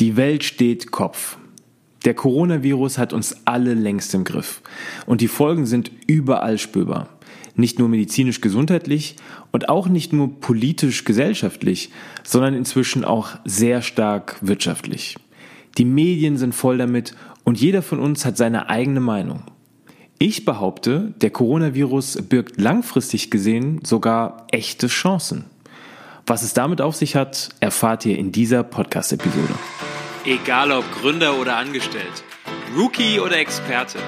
Die Welt steht Kopf. Der Coronavirus hat uns alle längst im Griff. Und die Folgen sind überall spürbar. Nicht nur medizinisch gesundheitlich und auch nicht nur politisch gesellschaftlich, sondern inzwischen auch sehr stark wirtschaftlich. Die Medien sind voll damit und jeder von uns hat seine eigene Meinung. Ich behaupte, der Coronavirus birgt langfristig gesehen sogar echte Chancen. Was es damit auf sich hat, erfahrt ihr in dieser Podcast-Episode. Egal ob Gründer oder Angestellt, Rookie oder Experte,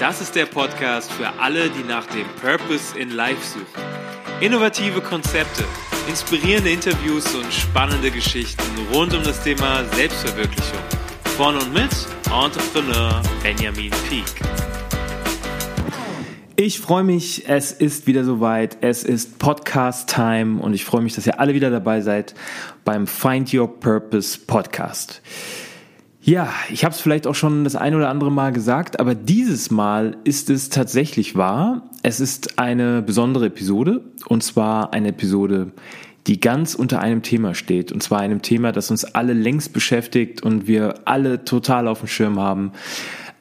das ist der Podcast für alle, die nach dem Purpose in Life suchen. Innovative Konzepte, inspirierende Interviews und spannende Geschichten rund um das Thema Selbstverwirklichung. Von und mit Entrepreneur Benjamin Peak. Ich freue mich, es ist wieder soweit. Es ist Podcast Time und ich freue mich, dass ihr alle wieder dabei seid beim Find Your Purpose Podcast. Ja, ich habe es vielleicht auch schon das ein oder andere Mal gesagt, aber dieses Mal ist es tatsächlich wahr. Es ist eine besondere Episode und zwar eine Episode, die ganz unter einem Thema steht und zwar einem Thema, das uns alle längst beschäftigt und wir alle total auf dem Schirm haben.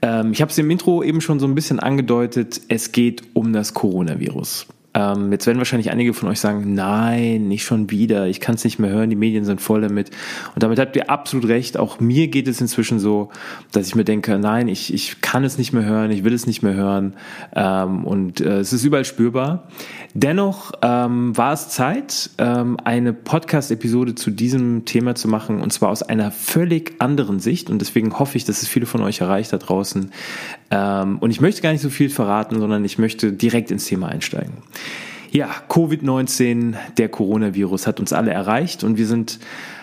Ähm, ich habe es im Intro eben schon so ein bisschen angedeutet. Es geht um das Coronavirus. Ähm, jetzt werden wahrscheinlich einige von euch sagen, nein, nicht schon wieder, ich kann es nicht mehr hören, die Medien sind voll damit. Und damit habt ihr absolut recht. Auch mir geht es inzwischen so, dass ich mir denke, nein, ich, ich kann es nicht mehr hören, ich will es nicht mehr hören. Ähm, und äh, es ist überall spürbar. Dennoch ähm, war es Zeit, ähm, eine Podcast-Episode zu diesem Thema zu machen, und zwar aus einer völlig anderen Sicht. Und deswegen hoffe ich, dass es viele von euch erreicht da draußen. Ähm, und ich möchte gar nicht so viel verraten, sondern ich möchte direkt ins Thema einsteigen. Ja, Covid-19, der Coronavirus hat uns alle erreicht und wir sind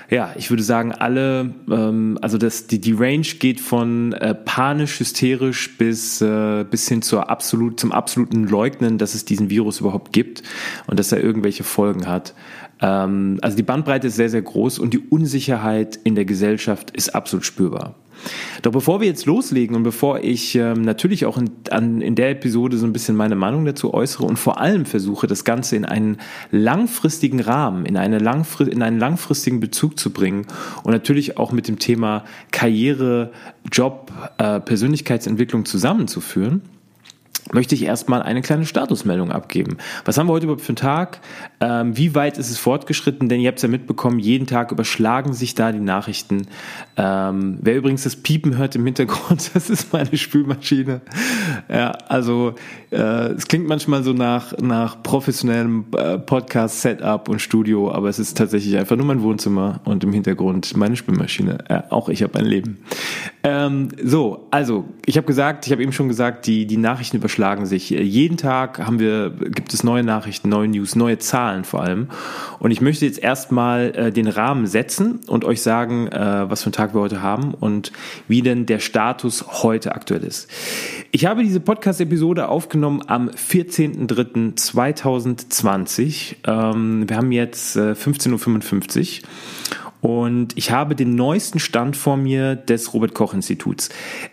ja, ich würde sagen, alle, ähm, also das, die, die Range geht von äh, panisch, hysterisch bis, äh, bis hin zur absolut, zum absoluten Leugnen, dass es diesen Virus überhaupt gibt und dass er irgendwelche Folgen hat. Ähm, also die Bandbreite ist sehr, sehr groß und die Unsicherheit in der Gesellschaft ist absolut spürbar. Doch bevor wir jetzt loslegen und bevor ich ähm, natürlich auch in, an, in der Episode so ein bisschen meine Meinung dazu äußere und vor allem versuche, das Ganze in einen langfristigen Rahmen, in, eine langfri in einen langfristigen Bezug zu bringen und natürlich auch mit dem Thema Karriere, Job, äh, Persönlichkeitsentwicklung zusammenzuführen, möchte ich erstmal eine kleine Statusmeldung abgeben. Was haben wir heute überhaupt für einen Tag? Ähm, wie weit ist es fortgeschritten? Denn ihr habt es ja mitbekommen, jeden Tag überschlagen sich da die Nachrichten. Ähm, wer übrigens das Piepen hört im Hintergrund, das ist meine Spülmaschine. Ja, also äh, es klingt manchmal so nach, nach professionellem äh, Podcast-Setup und Studio, aber es ist tatsächlich einfach nur mein Wohnzimmer und im Hintergrund meine Spülmaschine. Äh, auch ich habe ein Leben. Ähm, so, also ich habe gesagt, ich habe eben schon gesagt, die, die Nachrichten überschlagen überschlagen sich. Jeden Tag haben wir, gibt es neue Nachrichten, neue News, neue Zahlen vor allem. Und ich möchte jetzt erstmal äh, den Rahmen setzen und euch sagen, äh, was für einen Tag wir heute haben und wie denn der Status heute aktuell ist. Ich habe diese Podcast-Episode aufgenommen am 14.03.2020. Ähm, wir haben jetzt äh, 15.55 Uhr. Und ich habe den neuesten Stand vor mir des Robert Koch Instituts.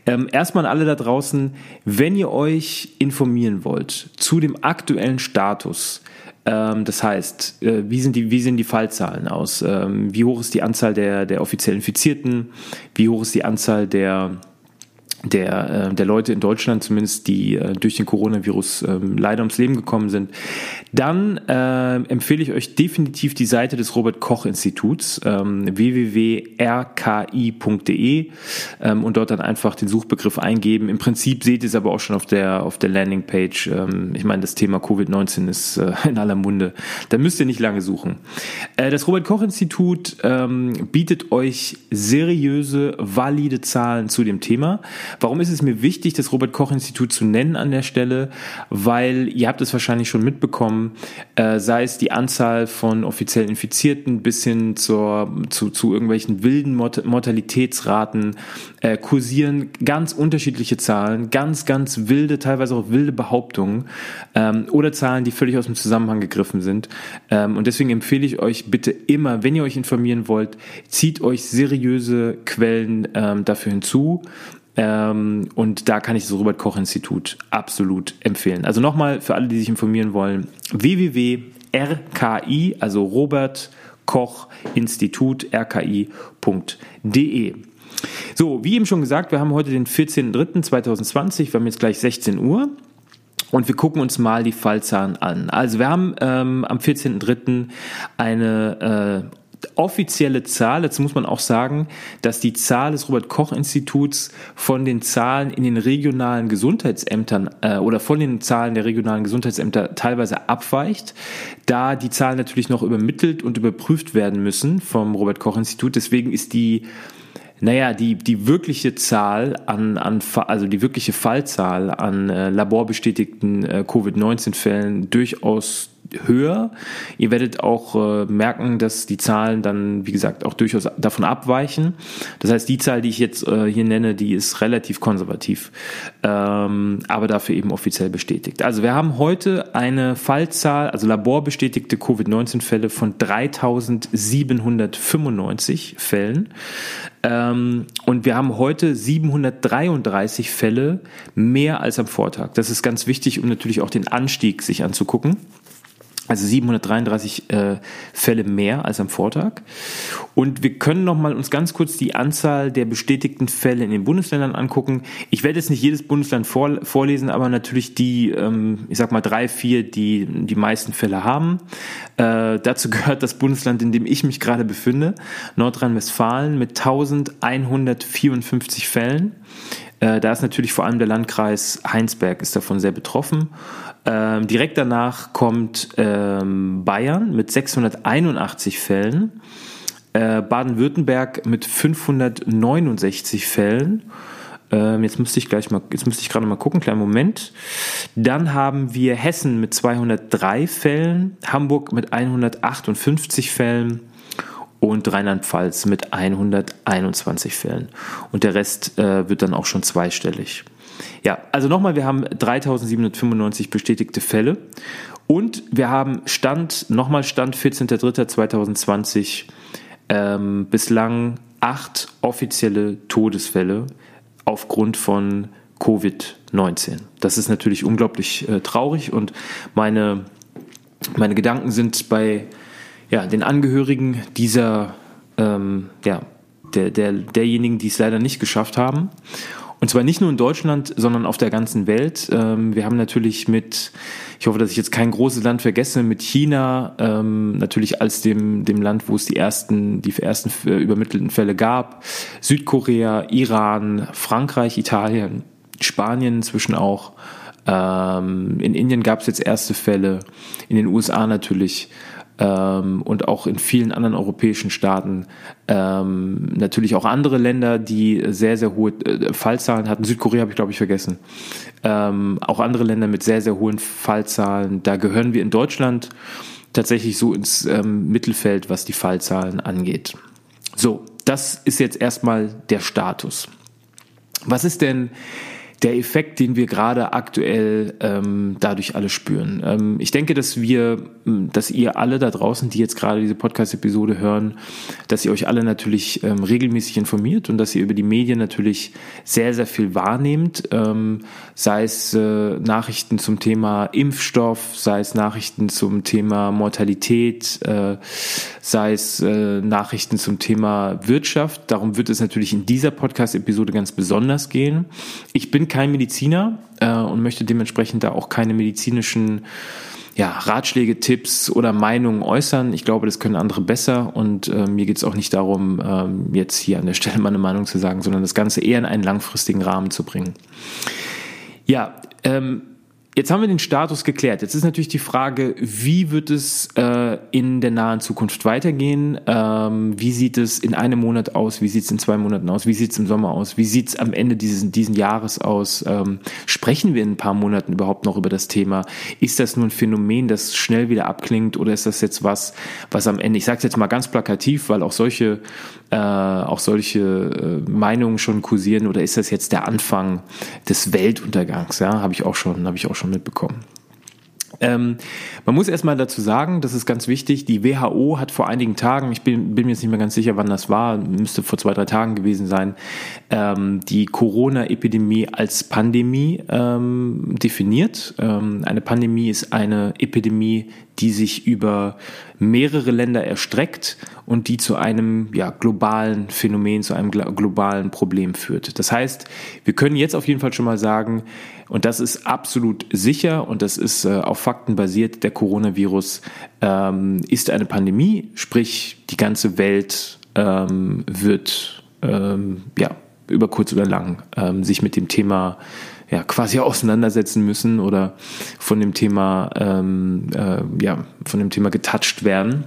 Ähm, erstmal an alle da draußen, wenn ihr euch informieren wollt zu dem aktuellen Status, ähm, das heißt, äh, wie, sind die, wie sehen die Fallzahlen aus? Ähm, wie hoch ist die Anzahl der, der offiziell Infizierten? Wie hoch ist die Anzahl der der, äh, der Leute in Deutschland zumindest, die äh, durch den Coronavirus äh, leider ums Leben gekommen sind, dann äh, empfehle ich euch definitiv die Seite des Robert Koch Instituts ähm, www.rki.de ähm, und dort dann einfach den Suchbegriff eingeben. Im Prinzip seht ihr es aber auch schon auf der auf der Landingpage. Ähm, ich meine, das Thema Covid-19 ist äh, in aller Munde. Da müsst ihr nicht lange suchen. Äh, das Robert Koch Institut ähm, bietet euch seriöse, valide Zahlen zu dem Thema. Warum ist es mir wichtig, das Robert Koch Institut zu nennen an der Stelle? Weil ihr habt es wahrscheinlich schon mitbekommen, äh, sei es die Anzahl von offiziell Infizierten bis hin zur, zu, zu irgendwelchen wilden Mort Mortalitätsraten äh, kursieren ganz unterschiedliche Zahlen, ganz, ganz wilde, teilweise auch wilde Behauptungen ähm, oder Zahlen, die völlig aus dem Zusammenhang gegriffen sind. Ähm, und deswegen empfehle ich euch bitte immer, wenn ihr euch informieren wollt, zieht euch seriöse Quellen ähm, dafür hinzu. Ähm, und da kann ich das Robert Koch Institut absolut empfehlen. Also nochmal für alle, die sich informieren wollen, www.rki, also Robert Koch Institut, rki.de. So, wie eben schon gesagt, wir haben heute den 14.03.2020, wir haben jetzt gleich 16 Uhr. Und wir gucken uns mal die Fallzahlen an. Also wir haben ähm, am 14.03. eine äh, offizielle Zahl, dazu muss man auch sagen, dass die Zahl des Robert Koch Instituts von den Zahlen in den regionalen Gesundheitsämtern äh, oder von den Zahlen der regionalen Gesundheitsämter teilweise abweicht, da die Zahlen natürlich noch übermittelt und überprüft werden müssen vom Robert Koch Institut. Deswegen ist die naja, die, die wirkliche Zahl an, an, also die wirkliche Fallzahl an äh, laborbestätigten äh, Covid-19-Fällen durchaus höher. Ihr werdet auch äh, merken, dass die Zahlen dann, wie gesagt, auch durchaus davon abweichen. Das heißt, die Zahl, die ich jetzt äh, hier nenne, die ist relativ konservativ, ähm, aber dafür eben offiziell bestätigt. Also wir haben heute eine Fallzahl, also laborbestätigte Covid-19-Fälle von 3795 Fällen. Ähm, und wir haben heute 733 Fälle mehr als am Vortag. Das ist ganz wichtig, um natürlich auch den Anstieg sich anzugucken. Also 733 äh, Fälle mehr als am Vortag. Und wir können noch mal uns ganz kurz die Anzahl der bestätigten Fälle in den Bundesländern angucken. Ich werde jetzt nicht jedes Bundesland vor, vorlesen, aber natürlich die, ähm, ich sag mal drei, vier, die die meisten Fälle haben. Äh, dazu gehört das Bundesland, in dem ich mich gerade befinde, Nordrhein-Westfalen mit 1154 Fällen. Äh, da ist natürlich vor allem der Landkreis Heinsberg ist davon sehr betroffen. Ähm, direkt danach kommt ähm, Bayern mit 681 Fällen, äh, Baden-Württemberg mit 569 Fällen. Ähm, jetzt müsste ich gleich mal, jetzt müsste ich gerade mal gucken, kleinen Moment. Dann haben wir Hessen mit 203 Fällen, Hamburg mit 158 Fällen und Rheinland-Pfalz mit 121 Fällen. Und der Rest äh, wird dann auch schon zweistellig. Ja, also nochmal, wir haben 3795 bestätigte Fälle und wir haben Stand, nochmal Stand 14.03.2020, ähm, bislang acht offizielle Todesfälle aufgrund von Covid-19. Das ist natürlich unglaublich äh, traurig und meine, meine Gedanken sind bei ja, den Angehörigen dieser, ähm, ja, der, der, derjenigen, die es leider nicht geschafft haben. Und zwar nicht nur in Deutschland, sondern auf der ganzen Welt. Ähm, wir haben natürlich mit, ich hoffe, dass ich jetzt kein großes Land vergesse, mit China, ähm, natürlich als dem, dem Land, wo es die ersten, die ersten äh, übermittelten Fälle gab, Südkorea, Iran, Frankreich, Italien, Spanien inzwischen auch. Ähm, in Indien gab es jetzt erste Fälle, in den USA natürlich ähm, und auch in vielen anderen europäischen Staaten. Ähm, natürlich auch andere Länder, die sehr, sehr hohe äh, Fallzahlen hatten. Südkorea habe ich, glaube ich, vergessen. Ähm, auch andere Länder mit sehr, sehr hohen Fallzahlen. Da gehören wir in Deutschland tatsächlich so ins ähm, Mittelfeld, was die Fallzahlen angeht. So, das ist jetzt erstmal der Status. Was ist denn der Effekt, den wir gerade aktuell ähm, dadurch alle spüren. Ähm, ich denke, dass wir, dass ihr alle da draußen, die jetzt gerade diese Podcast-Episode hören, dass ihr euch alle natürlich ähm, regelmäßig informiert und dass ihr über die Medien natürlich sehr, sehr viel wahrnehmt, ähm, sei es äh, Nachrichten zum Thema Impfstoff, sei es Nachrichten zum Thema Mortalität, äh, sei es äh, Nachrichten zum Thema Wirtschaft. Darum wird es natürlich in dieser Podcast-Episode ganz besonders gehen. Ich bin kein Mediziner äh, und möchte dementsprechend da auch keine medizinischen ja, Ratschläge, Tipps oder Meinungen äußern. Ich glaube, das können andere besser und äh, mir geht es auch nicht darum, ähm, jetzt hier an der Stelle meine Meinung zu sagen, sondern das Ganze eher in einen langfristigen Rahmen zu bringen. Ja, ähm, Jetzt haben wir den Status geklärt. Jetzt ist natürlich die Frage, wie wird es äh, in der nahen Zukunft weitergehen? Ähm, wie sieht es in einem Monat aus? Wie sieht es in zwei Monaten aus? Wie sieht es im Sommer aus? Wie sieht es am Ende dieses diesen Jahres aus? Ähm, sprechen wir in ein paar Monaten überhaupt noch über das Thema? Ist das nur ein Phänomen, das schnell wieder abklingt oder ist das jetzt was, was am Ende, ich sage es jetzt mal ganz plakativ, weil auch solche äh, auch solche äh, Meinungen schon kursieren oder ist das jetzt der Anfang des Weltuntergangs? Ja, habe ich auch schon, habe ich auch schon mitbekommen. Ähm, man muss erstmal dazu sagen, das ist ganz wichtig, die WHO hat vor einigen Tagen, ich bin, bin mir jetzt nicht mehr ganz sicher, wann das war, müsste vor zwei, drei Tagen gewesen sein, ähm, die Corona-Epidemie als Pandemie ähm, definiert. Ähm, eine Pandemie ist eine Epidemie, die sich über mehrere Länder erstreckt und die zu einem ja, globalen Phänomen, zu einem globalen Problem führt. Das heißt, wir können jetzt auf jeden Fall schon mal sagen, und das ist absolut sicher und das ist äh, auf Fakten basiert, der Coronavirus ähm, ist eine Pandemie, sprich die ganze Welt ähm, wird ähm, ja, über kurz oder lang ähm, sich mit dem Thema ja, quasi auseinandersetzen müssen oder von dem Thema, ähm, äh, ja, von dem Thema getouched werden.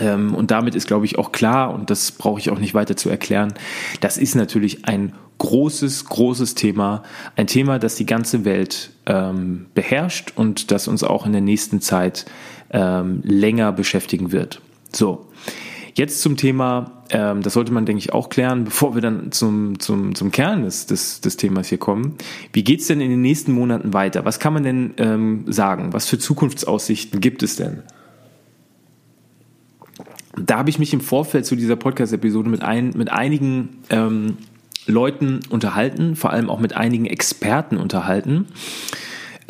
Ähm, und damit ist, glaube ich, auch klar, und das brauche ich auch nicht weiter zu erklären, das ist natürlich ein großes, großes Thema, ein Thema, das die ganze Welt ähm, beherrscht und das uns auch in der nächsten Zeit ähm, länger beschäftigen wird. So, Jetzt zum Thema, ähm, das sollte man, denke ich, auch klären, bevor wir dann zum, zum, zum Kern des, des, des Themas hier kommen. Wie geht's denn in den nächsten Monaten weiter? Was kann man denn ähm, sagen? Was für Zukunftsaussichten gibt es denn? Da habe ich mich im Vorfeld zu dieser Podcast-Episode mit, ein, mit einigen ähm, Leuten unterhalten, vor allem auch mit einigen Experten unterhalten.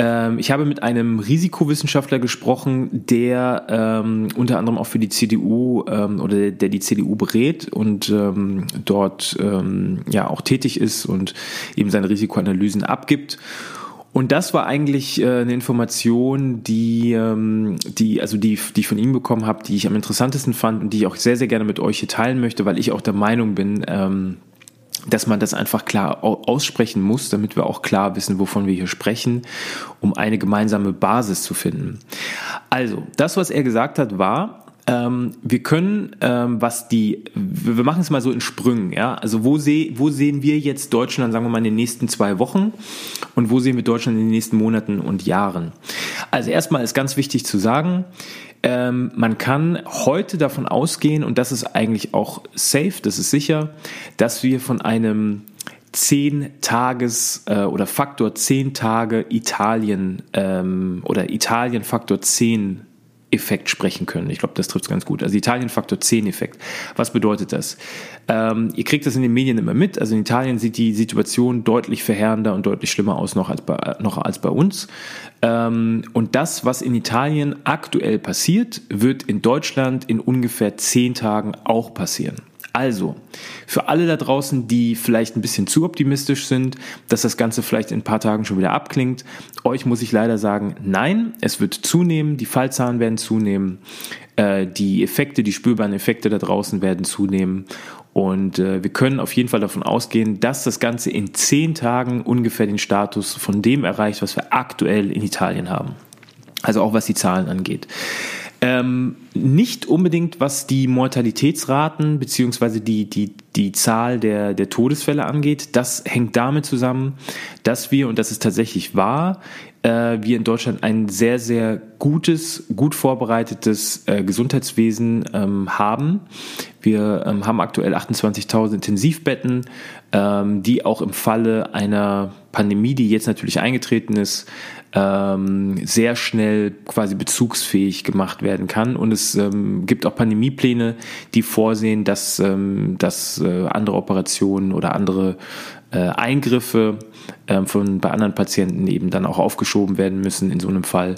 Ähm, ich habe mit einem Risikowissenschaftler gesprochen, der ähm, unter anderem auch für die CDU ähm, oder der die CDU berät und ähm, dort ähm, ja auch tätig ist und eben seine Risikoanalysen abgibt. Und das war eigentlich äh, eine Information, die, ähm, die, also die, die ich von ihm bekommen habe, die ich am interessantesten fand und die ich auch sehr, sehr gerne mit euch hier teilen möchte, weil ich auch der Meinung bin, ähm, dass man das einfach klar aussprechen muss, damit wir auch klar wissen, wovon wir hier sprechen, um eine gemeinsame Basis zu finden. Also, das, was er gesagt hat, war, ähm, wir können, ähm, was die, wir machen es mal so in Sprüngen, ja. Also wo, seh, wo sehen wir jetzt Deutschland, sagen wir mal, in den nächsten zwei Wochen und wo sehen wir Deutschland in den nächsten Monaten und Jahren? Also erstmal ist ganz wichtig zu sagen, ähm, man kann heute davon ausgehen, und das ist eigentlich auch safe, das ist sicher, dass wir von einem 10 Tages äh, oder Faktor 10 Tage Italien ähm, oder Italien Faktor 10 Effekt sprechen können. Ich glaube, das trifft es ganz gut. Also Italien Faktor 10 Effekt. Was bedeutet das? Ähm, ihr kriegt das in den Medien immer mit. Also in Italien sieht die Situation deutlich verheerender und deutlich schlimmer aus noch als bei, noch als bei uns. Ähm, und das, was in Italien aktuell passiert, wird in Deutschland in ungefähr 10 Tagen auch passieren. Also, für alle da draußen, die vielleicht ein bisschen zu optimistisch sind, dass das Ganze vielleicht in ein paar Tagen schon wieder abklingt, euch muss ich leider sagen, nein, es wird zunehmen, die Fallzahlen werden zunehmen, äh, die Effekte, die spürbaren Effekte da draußen werden zunehmen und äh, wir können auf jeden Fall davon ausgehen, dass das Ganze in zehn Tagen ungefähr den Status von dem erreicht, was wir aktuell in Italien haben. Also auch was die Zahlen angeht. Ähm, nicht unbedingt, was die Mortalitätsraten beziehungsweise die, die, die Zahl der, der Todesfälle angeht. Das hängt damit zusammen, dass wir, und das ist tatsächlich wahr, äh, wir in Deutschland ein sehr, sehr gutes, gut vorbereitetes äh, Gesundheitswesen ähm, haben. Wir ähm, haben aktuell 28.000 Intensivbetten, ähm, die auch im Falle einer Pandemie, die jetzt natürlich eingetreten ist, ähm, sehr schnell quasi bezugsfähig gemacht werden kann. Und es ähm, gibt auch Pandemiepläne, die vorsehen, dass, ähm, dass äh, andere Operationen oder andere äh, Eingriffe ähm, von bei anderen Patienten eben dann auch aufgeschoben werden müssen in so einem Fall.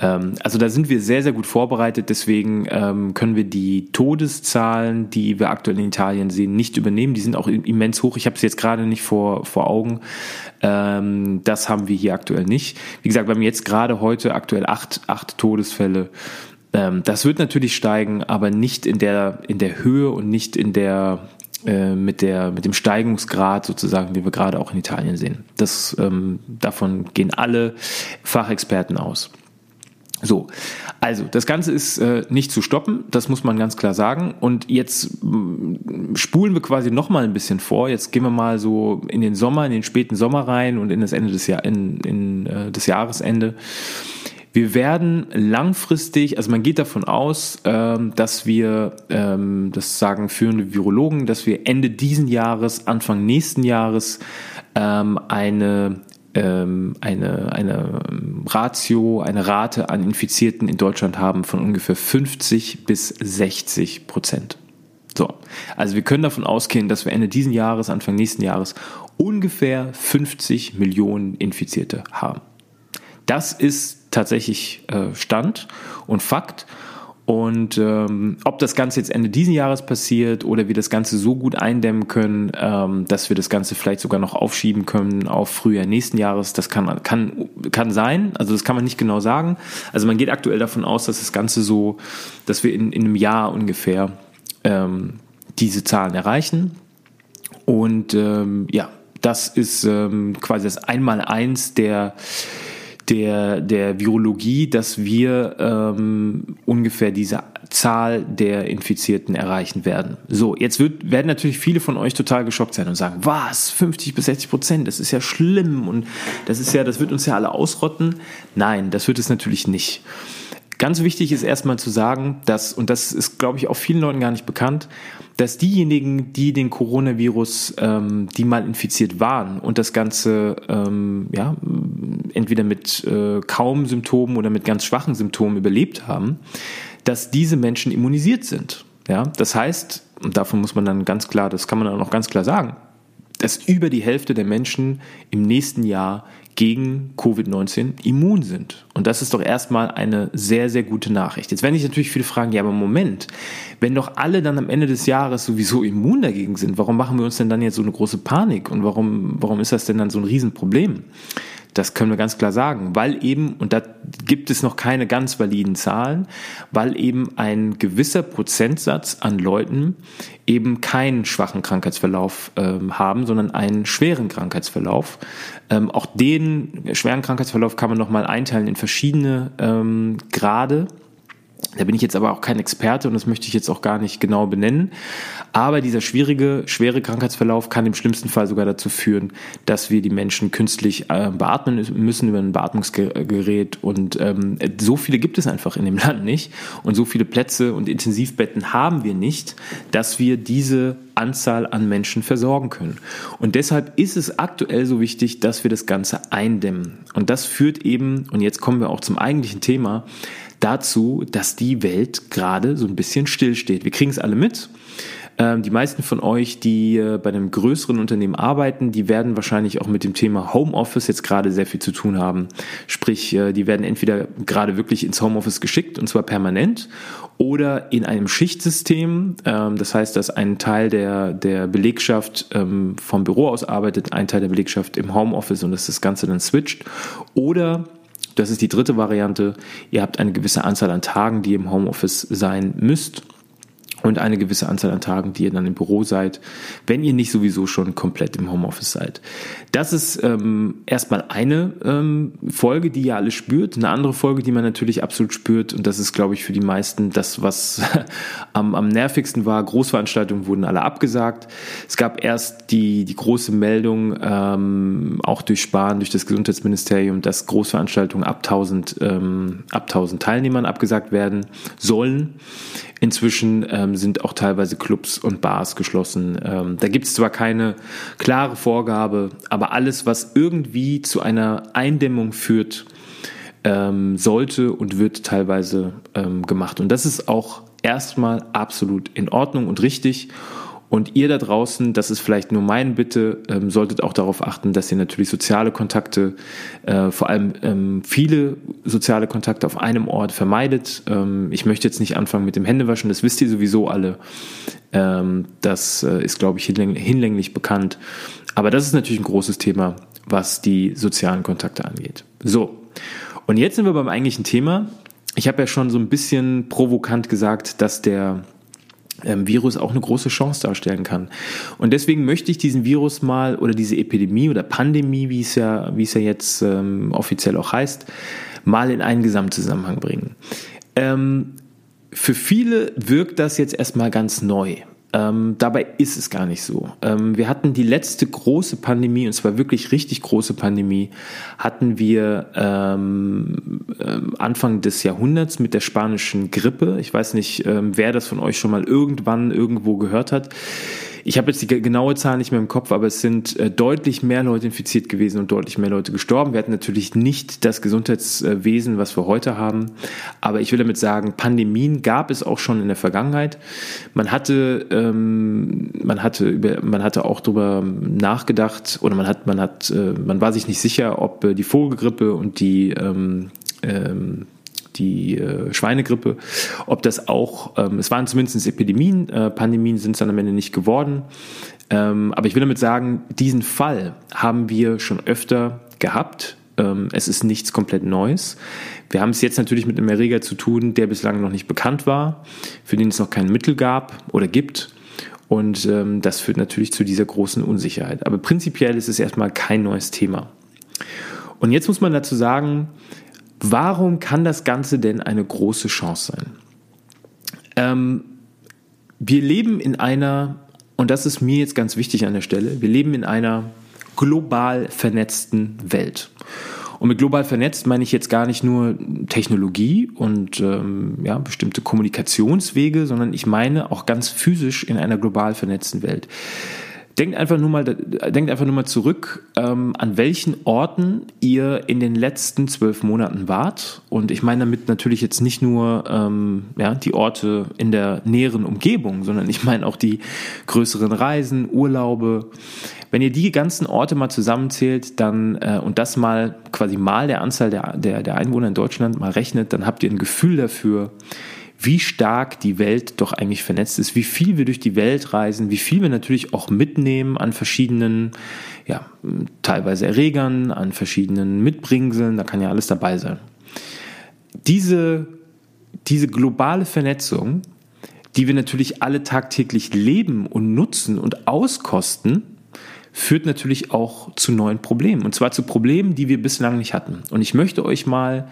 Ähm, also da sind wir sehr, sehr gut vorbereitet. Deswegen ähm, können wir die Todeszahlen, die wir aktuell in Italien sehen, nicht übernehmen. Die sind auch immens hoch. Ich habe es jetzt gerade nicht vor, vor Augen. Ähm, das haben wir hier aktuell nicht. Wie gesagt, wir haben jetzt gerade heute aktuell acht, acht Todesfälle. Ähm, das wird natürlich steigen, aber nicht in der, in der Höhe und nicht in der, äh, mit, der, mit dem Steigungsgrad sozusagen, wie wir gerade auch in Italien sehen. Das, ähm, davon gehen alle Fachexperten aus. So, also das Ganze ist äh, nicht zu stoppen, das muss man ganz klar sagen. Und jetzt mm, spulen wir quasi noch mal ein bisschen vor. Jetzt gehen wir mal so in den Sommer, in den späten Sommer rein und in das Ende des Jahr, in, in äh, das Jahresende. Wir werden langfristig, also man geht davon aus, ähm, dass wir, ähm, das sagen führende Virologen, dass wir Ende diesen Jahres, Anfang nächsten Jahres ähm, eine eine, eine Ratio, eine Rate an Infizierten in Deutschland haben von ungefähr 50 bis 60 Prozent. So, also wir können davon ausgehen, dass wir Ende diesen Jahres, Anfang nächsten Jahres ungefähr 50 Millionen Infizierte haben. Das ist tatsächlich äh, Stand und Fakt. Und ähm, ob das Ganze jetzt Ende diesen Jahres passiert oder wir das Ganze so gut eindämmen können, ähm, dass wir das Ganze vielleicht sogar noch aufschieben können auf Frühjahr nächsten Jahres, das kann, kann, kann sein. Also das kann man nicht genau sagen. Also man geht aktuell davon aus, dass das Ganze so, dass wir in, in einem Jahr ungefähr ähm, diese Zahlen erreichen. Und ähm, ja, das ist ähm, quasi das Einmaleins der der, der Virologie, dass wir ähm, ungefähr diese Zahl der Infizierten erreichen werden. So, jetzt wird, werden natürlich viele von euch total geschockt sein und sagen, was, 50 bis 60 Prozent, das ist ja schlimm und das ist ja, das wird uns ja alle ausrotten. Nein, das wird es natürlich nicht. Ganz wichtig ist erstmal zu sagen, dass, und das ist, glaube ich, auch vielen Leuten gar nicht bekannt, dass diejenigen, die den Coronavirus, ähm, die mal infiziert waren und das Ganze ähm, ja, entweder mit äh, kaum Symptomen oder mit ganz schwachen Symptomen überlebt haben, dass diese Menschen immunisiert sind. Ja, das heißt, und davon muss man dann ganz klar, das kann man dann auch ganz klar sagen, dass über die Hälfte der Menschen im nächsten Jahr gegen Covid-19 immun sind. Und das ist doch erstmal eine sehr, sehr gute Nachricht. Jetzt werden sich natürlich viele fragen, ja, aber Moment, wenn doch alle dann am Ende des Jahres sowieso immun dagegen sind, warum machen wir uns denn dann jetzt so eine große Panik und warum, warum ist das denn dann so ein Riesenproblem? Das können wir ganz klar sagen, weil eben, und da gibt es noch keine ganz validen Zahlen, weil eben ein gewisser Prozentsatz an Leuten eben keinen schwachen Krankheitsverlauf ähm, haben, sondern einen schweren Krankheitsverlauf. Ähm, auch den schweren Krankheitsverlauf kann man nochmal einteilen in verschiedene ähm, Grade. Da bin ich jetzt aber auch kein Experte und das möchte ich jetzt auch gar nicht genau benennen. Aber dieser schwierige, schwere Krankheitsverlauf kann im schlimmsten Fall sogar dazu führen, dass wir die Menschen künstlich äh, beatmen müssen über ein Beatmungsgerät. Und ähm, so viele gibt es einfach in dem Land nicht. Und so viele Plätze und Intensivbetten haben wir nicht, dass wir diese Anzahl an Menschen versorgen können. Und deshalb ist es aktuell so wichtig, dass wir das Ganze eindämmen. Und das führt eben, und jetzt kommen wir auch zum eigentlichen Thema, dazu, dass die Welt gerade so ein bisschen stillsteht. Wir kriegen es alle mit. Ähm, die meisten von euch, die äh, bei einem größeren Unternehmen arbeiten, die werden wahrscheinlich auch mit dem Thema Homeoffice jetzt gerade sehr viel zu tun haben. Sprich, äh, die werden entweder gerade wirklich ins Homeoffice geschickt und zwar permanent oder in einem Schichtsystem. Ähm, das heißt, dass ein Teil der, der Belegschaft ähm, vom Büro aus arbeitet, ein Teil der Belegschaft im Homeoffice und dass das Ganze dann switcht. Oder das ist die dritte Variante. Ihr habt eine gewisse Anzahl an Tagen, die ihr im Homeoffice sein müsst und eine gewisse Anzahl an Tagen, die ihr dann im Büro seid, wenn ihr nicht sowieso schon komplett im Homeoffice seid. Das ist ähm, erstmal eine ähm, Folge, die ihr alle spürt. Eine andere Folge, die man natürlich absolut spürt, und das ist, glaube ich, für die meisten das, was am, am nervigsten war. Großveranstaltungen wurden alle abgesagt. Es gab erst die, die große Meldung, ähm, auch durch Spahn, durch das Gesundheitsministerium, dass Großveranstaltungen ab 1000, ähm, ab 1000 Teilnehmern abgesagt werden sollen. Inzwischen ähm, sind auch teilweise Clubs und Bars geschlossen. Ähm, da gibt es zwar keine klare Vorgabe, aber alles, was irgendwie zu einer Eindämmung führt, ähm, sollte und wird teilweise ähm, gemacht. Und das ist auch erstmal absolut in Ordnung und richtig. Und ihr da draußen, das ist vielleicht nur meine Bitte, ähm, solltet auch darauf achten, dass ihr natürlich soziale Kontakte, äh, vor allem ähm, viele soziale Kontakte auf einem Ort vermeidet. Ähm, ich möchte jetzt nicht anfangen mit dem Händewaschen, das wisst ihr sowieso alle. Ähm, das äh, ist, glaube ich, hinläng hinlänglich bekannt. Aber das ist natürlich ein großes Thema, was die sozialen Kontakte angeht. So, und jetzt sind wir beim eigentlichen Thema. Ich habe ja schon so ein bisschen provokant gesagt, dass der Virus auch eine große Chance darstellen kann. Und deswegen möchte ich diesen Virus mal oder diese Epidemie oder Pandemie, wie es ja, wie es ja jetzt ähm, offiziell auch heißt, mal in einen Gesamtzusammenhang bringen. Ähm, für viele wirkt das jetzt erstmal ganz neu. Ähm, dabei ist es gar nicht so. Ähm, wir hatten die letzte große Pandemie, und zwar wirklich richtig große Pandemie, hatten wir ähm, ähm Anfang des Jahrhunderts mit der spanischen Grippe. Ich weiß nicht, ähm, wer das von euch schon mal irgendwann irgendwo gehört hat. Ich habe jetzt die genaue Zahl nicht mehr im Kopf, aber es sind äh, deutlich mehr Leute infiziert gewesen und deutlich mehr Leute gestorben. Wir hatten natürlich nicht das Gesundheitswesen, was wir heute haben. Aber ich will damit sagen, Pandemien gab es auch schon in der Vergangenheit. Man hatte, ähm, man hatte über, man hatte auch darüber nachgedacht oder man hat, man hat, äh, man war sich nicht sicher, ob äh, die Vogelgrippe und die ähm, ähm, die äh, Schweinegrippe, ob das auch, ähm, es waren zumindest Epidemien, äh, Pandemien sind es dann am Ende nicht geworden. Ähm, aber ich will damit sagen, diesen Fall haben wir schon öfter gehabt. Ähm, es ist nichts komplett Neues. Wir haben es jetzt natürlich mit einem Erreger zu tun, der bislang noch nicht bekannt war, für den es noch kein Mittel gab oder gibt. Und ähm, das führt natürlich zu dieser großen Unsicherheit. Aber prinzipiell ist es erstmal kein neues Thema. Und jetzt muss man dazu sagen, warum kann das Ganze denn eine große Chance sein? Ähm, wir leben in einer, und das ist mir jetzt ganz wichtig an der Stelle, wir leben in einer global vernetzten Welt. Und mit global vernetzt meine ich jetzt gar nicht nur Technologie und ähm, ja, bestimmte Kommunikationswege, sondern ich meine auch ganz physisch in einer global vernetzten Welt. Denkt einfach nur mal, denkt einfach nur mal zurück, ähm, an welchen Orten ihr in den letzten zwölf Monaten wart. Und ich meine damit natürlich jetzt nicht nur ähm, ja, die Orte in der näheren Umgebung, sondern ich meine auch die größeren Reisen, Urlaube. Wenn ihr die ganzen Orte mal zusammenzählt, dann äh, und das mal quasi mal der Anzahl der, der, der Einwohner in Deutschland mal rechnet, dann habt ihr ein Gefühl dafür, wie stark die Welt doch eigentlich vernetzt ist, wie viel wir durch die Welt reisen, wie viel wir natürlich auch mitnehmen an verschiedenen, ja, teilweise Erregern, an verschiedenen Mitbringseln, da kann ja alles dabei sein. Diese, diese globale Vernetzung, die wir natürlich alle tagtäglich leben und nutzen und auskosten, führt natürlich auch zu neuen Problemen. Und zwar zu Problemen, die wir bislang nicht hatten. Und ich möchte euch mal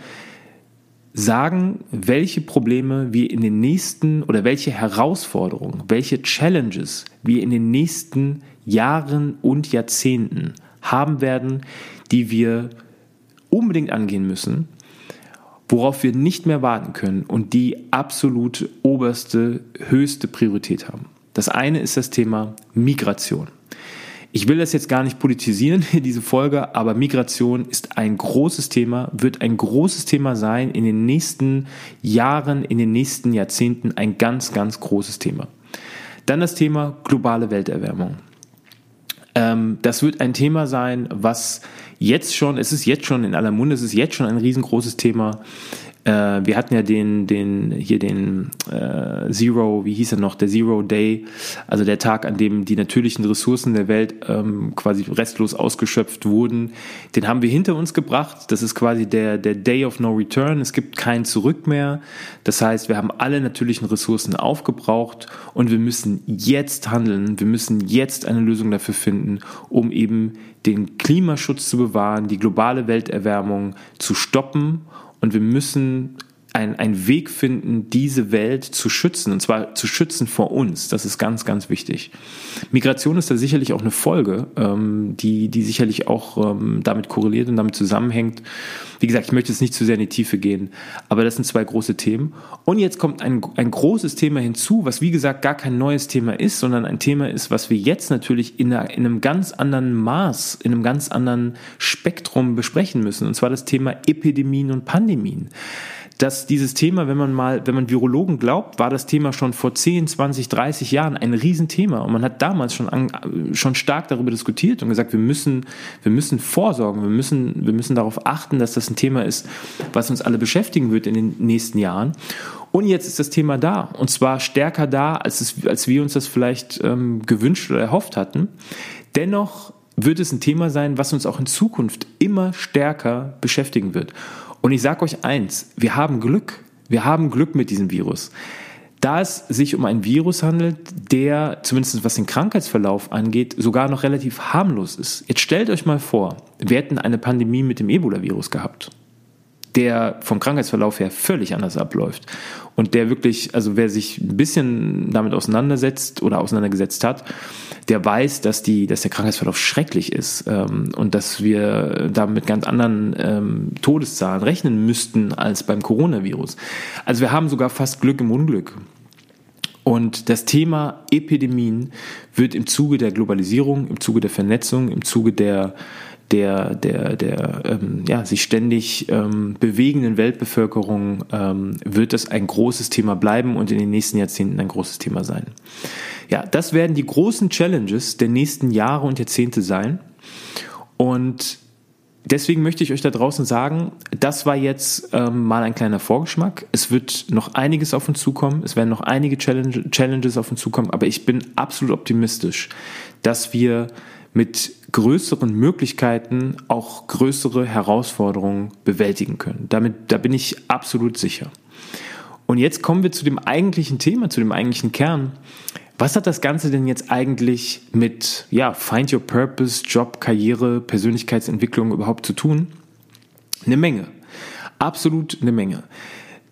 sagen, welche Probleme wir in den nächsten oder welche Herausforderungen, welche Challenges wir in den nächsten Jahren und Jahrzehnten haben werden, die wir unbedingt angehen müssen, worauf wir nicht mehr warten können und die absolute oberste, höchste Priorität haben. Das eine ist das Thema Migration. Ich will das jetzt gar nicht politisieren, diese Folge, aber Migration ist ein großes Thema, wird ein großes Thema sein in den nächsten Jahren, in den nächsten Jahrzehnten ein ganz, ganz großes Thema. Dann das Thema globale Welterwärmung. Ähm, das wird ein Thema sein, was jetzt schon, es ist jetzt schon in aller Munde, es ist jetzt schon ein riesengroßes Thema äh, wir hatten ja den, den, hier den äh, Zero, wie hieß er noch, der Zero Day, also der Tag, an dem die natürlichen Ressourcen der Welt ähm, quasi restlos ausgeschöpft wurden. Den haben wir hinter uns gebracht. Das ist quasi der, der Day of No Return. Es gibt kein Zurück mehr. Das heißt, wir haben alle natürlichen Ressourcen aufgebraucht und wir müssen jetzt handeln. Wir müssen jetzt eine Lösung dafür finden, um eben den Klimaschutz zu bewahren, die globale Welterwärmung zu stoppen und wir müssen einen Weg finden, diese Welt zu schützen, und zwar zu schützen vor uns. Das ist ganz, ganz wichtig. Migration ist da sicherlich auch eine Folge, ähm, die, die sicherlich auch ähm, damit korreliert und damit zusammenhängt. Wie gesagt, ich möchte jetzt nicht zu sehr in die Tiefe gehen, aber das sind zwei große Themen. Und jetzt kommt ein, ein großes Thema hinzu, was wie gesagt gar kein neues Thema ist, sondern ein Thema ist, was wir jetzt natürlich in, einer, in einem ganz anderen Maß, in einem ganz anderen Spektrum besprechen müssen, und zwar das Thema Epidemien und Pandemien dass dieses Thema, wenn man mal, wenn man Virologen glaubt, war das Thema schon vor 10, 20, 30 Jahren ein Riesenthema. Und man hat damals schon, an, schon stark darüber diskutiert und gesagt, wir müssen, wir müssen vorsorgen, wir müssen, wir müssen darauf achten, dass das ein Thema ist, was uns alle beschäftigen wird in den nächsten Jahren. Und jetzt ist das Thema da. Und zwar stärker da, als, es, als wir uns das vielleicht ähm, gewünscht oder erhofft hatten. Dennoch wird es ein Thema sein, was uns auch in Zukunft immer stärker beschäftigen wird. Und ich sage euch eins, wir haben Glück. Wir haben Glück mit diesem Virus. Da es sich um ein Virus handelt, der, zumindest was den Krankheitsverlauf angeht, sogar noch relativ harmlos ist. Jetzt stellt euch mal vor, wir hätten eine Pandemie mit dem Ebola-Virus gehabt der vom Krankheitsverlauf her völlig anders abläuft und der wirklich, also wer sich ein bisschen damit auseinandersetzt oder auseinandergesetzt hat, der weiß, dass die, dass der Krankheitsverlauf schrecklich ist ähm, und dass wir da mit ganz anderen ähm, Todeszahlen rechnen müssten als beim Coronavirus. Also wir haben sogar fast Glück im Unglück. Und das Thema Epidemien wird im Zuge der Globalisierung, im Zuge der Vernetzung, im Zuge der der, der, der ähm, ja, sich ständig ähm, bewegenden Weltbevölkerung ähm, wird das ein großes Thema bleiben und in den nächsten Jahrzehnten ein großes Thema sein. Ja, das werden die großen Challenges der nächsten Jahre und Jahrzehnte sein. Und deswegen möchte ich euch da draußen sagen, das war jetzt ähm, mal ein kleiner Vorgeschmack. Es wird noch einiges auf uns zukommen. Es werden noch einige Challenge, Challenges auf uns zukommen. Aber ich bin absolut optimistisch, dass wir mit größeren Möglichkeiten auch größere Herausforderungen bewältigen können. Damit, da bin ich absolut sicher. Und jetzt kommen wir zu dem eigentlichen Thema, zu dem eigentlichen Kern. Was hat das Ganze denn jetzt eigentlich mit ja, Find Your Purpose, Job, Karriere, Persönlichkeitsentwicklung überhaupt zu tun? Eine Menge. Absolut eine Menge.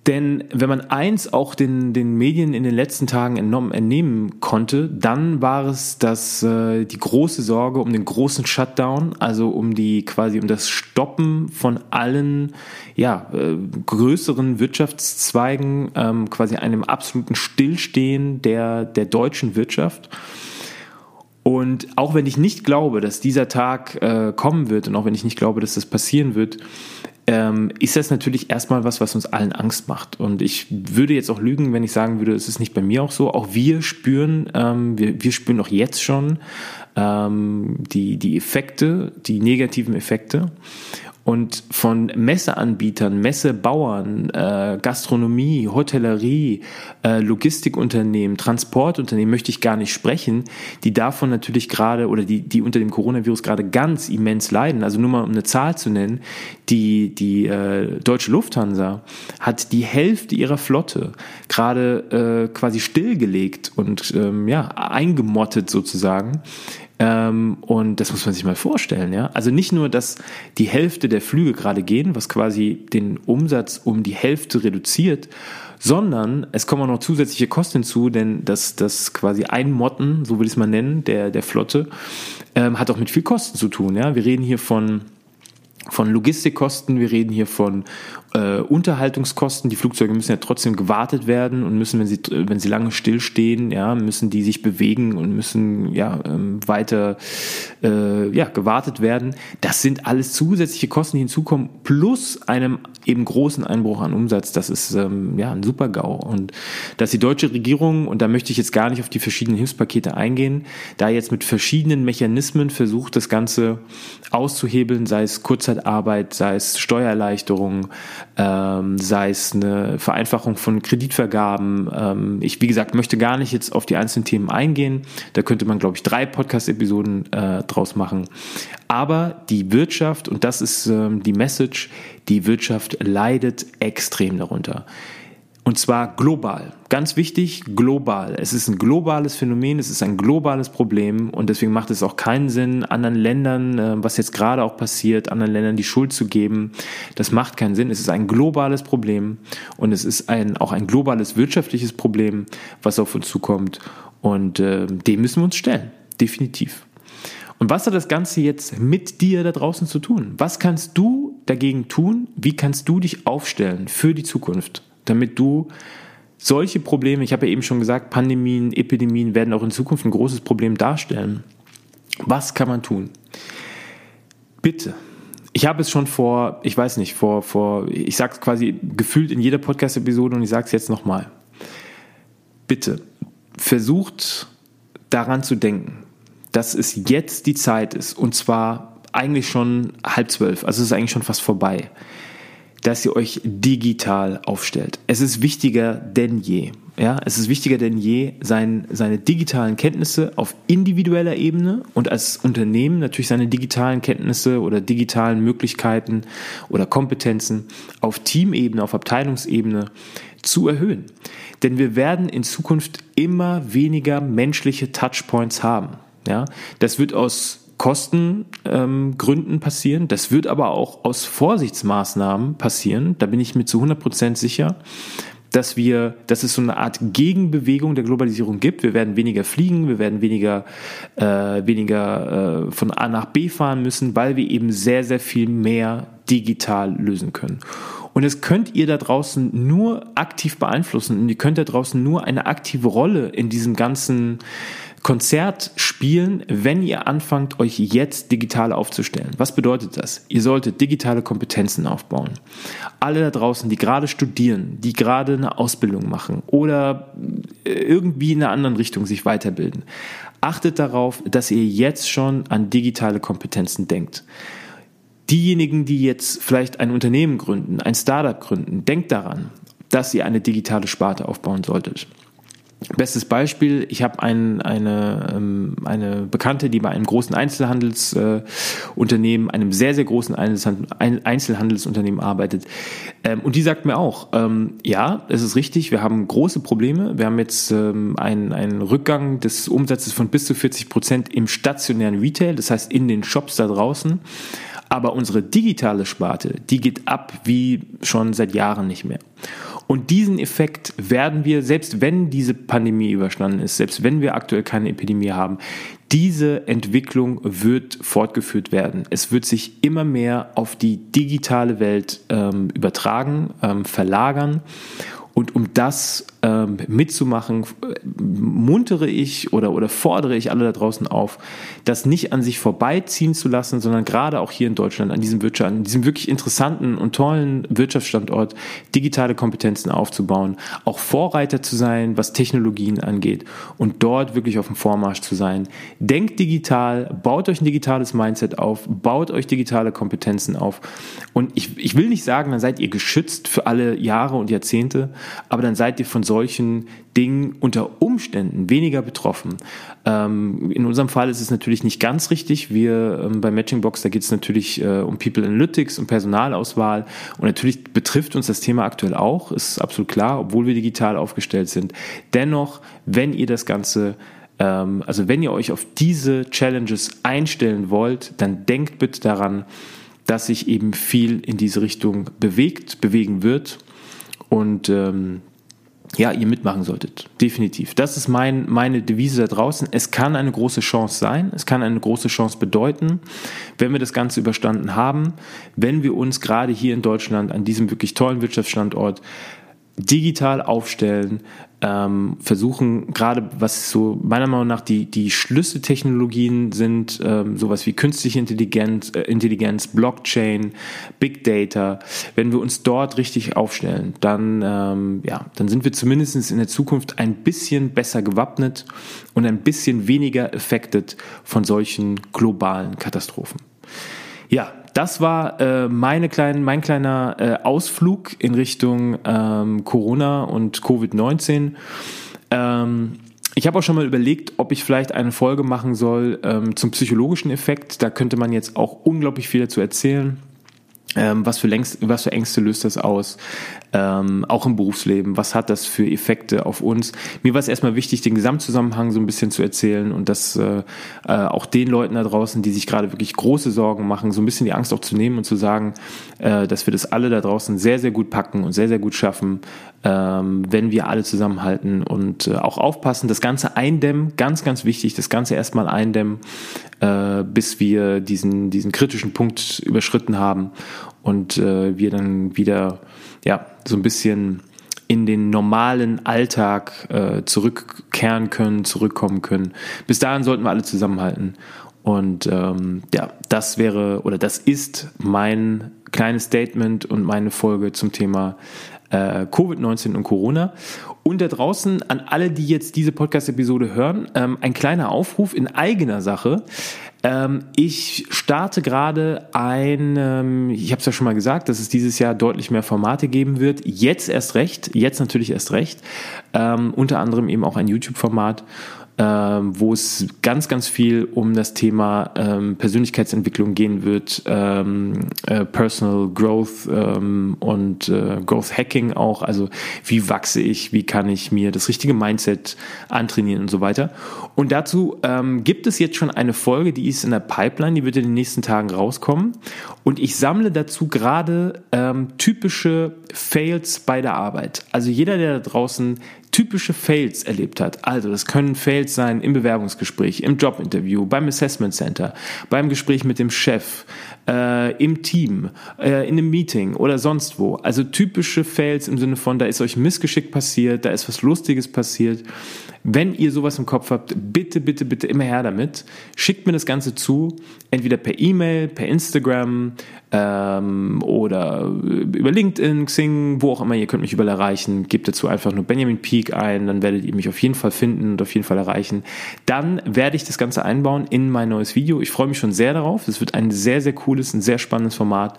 Denn wenn man eins auch den, den Medien in den letzten Tagen entnommen, entnehmen konnte, dann war es, dass äh, die große Sorge um den großen Shutdown, also um die quasi um das Stoppen von allen ja, äh, größeren Wirtschaftszweigen, ähm, quasi einem absoluten Stillstehen der, der deutschen Wirtschaft. Und auch wenn ich nicht glaube, dass dieser Tag äh, kommen wird und auch wenn ich nicht glaube, dass das passieren wird, ähm, ist das natürlich erstmal was, was uns allen Angst macht. Und ich würde jetzt auch lügen, wenn ich sagen würde, es ist nicht bei mir auch so. Auch wir spüren, ähm, wir, wir spüren auch jetzt schon ähm, die, die Effekte, die negativen Effekte. Und von Messeanbietern, Messebauern, äh, Gastronomie, Hotellerie, äh, Logistikunternehmen, Transportunternehmen möchte ich gar nicht sprechen, die davon natürlich gerade oder die, die unter dem Coronavirus gerade ganz immens leiden. Also nur mal um eine Zahl zu nennen, die, die äh, deutsche Lufthansa hat die Hälfte ihrer Flotte gerade äh, quasi stillgelegt und ähm, ja, eingemottet sozusagen ähm, und das muss man sich mal vorstellen, ja. Also nicht nur, dass die Hälfte der Flüge gerade gehen, was quasi den Umsatz um die Hälfte reduziert, sondern es kommen auch noch zusätzliche Kosten hinzu, denn das, das quasi Einmotten, so will ich es mal nennen, der, der Flotte, ähm, hat auch mit viel Kosten zu tun, ja. Wir reden hier von von Logistikkosten, wir reden hier von äh, Unterhaltungskosten. Die Flugzeuge müssen ja trotzdem gewartet werden und müssen, wenn sie, wenn sie lange stillstehen, ja, müssen die sich bewegen und müssen ja ähm, weiter äh, ja, gewartet werden. Das sind alles zusätzliche Kosten, die hinzukommen, plus einem eben großen Einbruch an Umsatz. Das ist ähm, ja ein super GAU. Und dass die deutsche Regierung, und da möchte ich jetzt gar nicht auf die verschiedenen Hilfspakete eingehen, da jetzt mit verschiedenen Mechanismen versucht, das Ganze auszuhebeln, sei es Kurzzeitarbeit, sei es Steuererleichterung, ähm, sei es eine Vereinfachung von Kreditvergaben. Ähm, ich, wie gesagt, möchte gar nicht jetzt auf die einzelnen Themen eingehen. Da könnte man, glaube ich, drei Podcast-Episoden äh, draus machen. Aber die Wirtschaft, und das ist ähm, die Message, die Wirtschaft leidet extrem darunter. Und zwar global. Ganz wichtig, global. Es ist ein globales Phänomen, es ist ein globales Problem und deswegen macht es auch keinen Sinn, anderen Ländern, äh, was jetzt gerade auch passiert, anderen Ländern die Schuld zu geben. Das macht keinen Sinn. Es ist ein globales Problem und es ist ein, auch ein globales wirtschaftliches Problem, was auf uns zukommt und äh, dem müssen wir uns stellen. Definitiv. Und was hat das Ganze jetzt mit dir da draußen zu tun? Was kannst du dagegen tun? Wie kannst du dich aufstellen für die Zukunft? Damit du solche Probleme, ich habe ja eben schon gesagt, Pandemien, Epidemien werden auch in Zukunft ein großes Problem darstellen. Was kann man tun? Bitte. Ich habe es schon vor, ich weiß nicht, vor, vor, ich sage es quasi gefühlt in jeder Podcast-Episode und ich sage es jetzt nochmal. Bitte, versucht daran zu denken, dass es jetzt die Zeit ist und zwar eigentlich schon halb zwölf, also es ist eigentlich schon fast vorbei dass ihr euch digital aufstellt. Es ist wichtiger denn je. Ja, es ist wichtiger denn je, sein, seine digitalen Kenntnisse auf individueller Ebene und als Unternehmen natürlich seine digitalen Kenntnisse oder digitalen Möglichkeiten oder Kompetenzen auf Teamebene, auf Abteilungsebene zu erhöhen. Denn wir werden in Zukunft immer weniger menschliche Touchpoints haben. Ja, das wird aus Kostengründen ähm, passieren. Das wird aber auch aus Vorsichtsmaßnahmen passieren. Da bin ich mir zu 100 Prozent sicher, dass wir, dass es so eine Art Gegenbewegung der Globalisierung gibt. Wir werden weniger fliegen, wir werden weniger, äh, weniger äh, von A nach B fahren müssen, weil wir eben sehr, sehr viel mehr digital lösen können. Und das könnt ihr da draußen nur aktiv beeinflussen und ihr könnt da draußen nur eine aktive Rolle in diesem ganzen Konzert spielen, wenn ihr anfangt, euch jetzt digital aufzustellen. Was bedeutet das? Ihr solltet digitale Kompetenzen aufbauen. Alle da draußen, die gerade studieren, die gerade eine Ausbildung machen oder irgendwie in einer anderen Richtung sich weiterbilden, achtet darauf, dass ihr jetzt schon an digitale Kompetenzen denkt. diejenigen, die jetzt vielleicht ein Unternehmen gründen, ein Startup gründen, denkt daran, dass ihr eine digitale Sparte aufbauen solltet. Bestes Beispiel, ich habe ein, eine, ähm, eine Bekannte, die bei einem großen Einzelhandelsunternehmen, äh, einem sehr, sehr großen Einzelhandelsunternehmen arbeitet. Ähm, und die sagt mir auch, ähm, ja, es ist richtig, wir haben große Probleme. Wir haben jetzt ähm, einen, einen Rückgang des Umsatzes von bis zu 40 Prozent im stationären Retail, das heißt in den Shops da draußen. Aber unsere digitale Sparte, die geht ab wie schon seit Jahren nicht mehr. Und diesen Effekt werden wir, selbst wenn diese Pandemie überstanden ist, selbst wenn wir aktuell keine Epidemie haben, diese Entwicklung wird fortgeführt werden. Es wird sich immer mehr auf die digitale Welt ähm, übertragen, ähm, verlagern. Und um das ähm, mitzumachen, muntere ich oder, oder fordere ich alle da draußen auf, das nicht an sich vorbeiziehen zu lassen, sondern gerade auch hier in Deutschland an diesem Wirtschaft, an diesem wirklich interessanten und tollen Wirtschaftsstandort digitale Kompetenzen aufzubauen, auch Vorreiter zu sein, was Technologien angeht und dort wirklich auf dem Vormarsch zu sein. Denkt digital, baut euch ein digitales Mindset auf, baut euch digitale Kompetenzen auf. Und ich, ich will nicht sagen, dann seid ihr geschützt für alle Jahre und Jahrzehnte, aber dann seid ihr von solchen Dingen unter Umständen weniger betroffen. Ähm, in unserem Fall ist es natürlich nicht ganz richtig. Wir ähm, bei Matchingbox, da geht es natürlich äh, um People Analytics, um Personalauswahl und natürlich betrifft uns das Thema aktuell auch, ist absolut klar, obwohl wir digital aufgestellt sind. Dennoch, wenn ihr das Ganze ähm, also wenn ihr euch auf diese Challenges einstellen wollt, dann denkt bitte daran, dass sich eben viel in diese Richtung bewegt, bewegen wird und ähm, ja, ihr mitmachen solltet. Definitiv. Das ist mein, meine Devise da draußen. Es kann eine große Chance sein. Es kann eine große Chance bedeuten, wenn wir das Ganze überstanden haben, wenn wir uns gerade hier in Deutschland an diesem wirklich tollen Wirtschaftsstandort digital aufstellen, ähm, versuchen gerade, was so meiner Meinung nach die, die Schlüsseltechnologien sind, ähm, sowas wie künstliche Intelligenz, äh, Intelligenz, Blockchain, Big Data, wenn wir uns dort richtig aufstellen, dann, ähm, ja, dann sind wir zumindest in der Zukunft ein bisschen besser gewappnet und ein bisschen weniger affected von solchen globalen Katastrophen. Ja, das war äh, meine kleinen, mein kleiner äh, Ausflug in Richtung ähm, Corona und Covid-19. Ähm, ich habe auch schon mal überlegt, ob ich vielleicht eine Folge machen soll ähm, zum psychologischen Effekt. Da könnte man jetzt auch unglaublich viel dazu erzählen. Ähm, was, für längst, was für Ängste löst das aus? Ähm, auch im Berufsleben. Was hat das für Effekte auf uns? Mir war es erstmal wichtig, den Gesamtzusammenhang so ein bisschen zu erzählen und das äh, äh, auch den Leuten da draußen, die sich gerade wirklich große Sorgen machen, so ein bisschen die Angst auch zu nehmen und zu sagen, äh, dass wir das alle da draußen sehr, sehr gut packen und sehr, sehr gut schaffen, ähm, wenn wir alle zusammenhalten und äh, auch aufpassen, das Ganze eindämmen, ganz, ganz wichtig, das Ganze erstmal eindämmen, äh, bis wir diesen, diesen kritischen Punkt überschritten haben und äh, wir dann wieder ja so ein bisschen in den normalen Alltag äh, zurückkehren können, zurückkommen können. Bis dahin sollten wir alle zusammenhalten. Und ähm, ja, das wäre oder das ist mein kleines Statement und meine Folge zum Thema äh, Covid-19 und Corona. Und da draußen an alle, die jetzt diese Podcast-Episode hören, ähm, ein kleiner Aufruf in eigener Sache. Ähm, ich starte gerade ein, ähm, ich habe es ja schon mal gesagt, dass es dieses Jahr deutlich mehr Formate geben wird. Jetzt erst recht, jetzt natürlich erst recht. Ähm, unter anderem eben auch ein YouTube-Format ähm, wo es ganz, ganz viel um das Thema ähm, Persönlichkeitsentwicklung gehen wird, ähm, äh, Personal Growth ähm, und äh, Growth Hacking auch. Also wie wachse ich, wie kann ich mir das richtige Mindset antrainieren und so weiter. Und dazu ähm, gibt es jetzt schon eine Folge, die ist in der Pipeline, die wird in den nächsten Tagen rauskommen. Und ich sammle dazu gerade ähm, typische Fails bei der Arbeit. Also jeder, der da draußen typische Fails erlebt hat. Also das können Fails sein im Bewerbungsgespräch, im Jobinterview, beim Assessment Center, beim Gespräch mit dem Chef, äh, im Team, äh, in einem Meeting oder sonst wo. Also typische Fails im Sinne von, da ist euch Missgeschick passiert, da ist was Lustiges passiert. Wenn ihr sowas im Kopf habt, bitte, bitte, bitte immer her damit. Schickt mir das Ganze zu, entweder per E-Mail, per Instagram ähm, oder über LinkedIn, Xing, wo auch immer. Ihr könnt mich überall erreichen. Gebt dazu einfach nur Benjamin Peak ein, dann werdet ihr mich auf jeden Fall finden und auf jeden Fall erreichen. Dann werde ich das Ganze einbauen in mein neues Video. Ich freue mich schon sehr darauf. Es wird ein sehr, sehr cooles, ein sehr spannendes Format.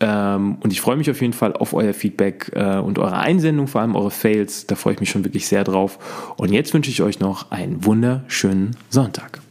Ähm, und ich freue mich auf jeden Fall auf euer Feedback äh, und eure Einsendung, vor allem eure Fails. Da freue ich mich schon wirklich sehr drauf. Und jetzt wünsche ich euch noch einen wunderschönen Sonntag.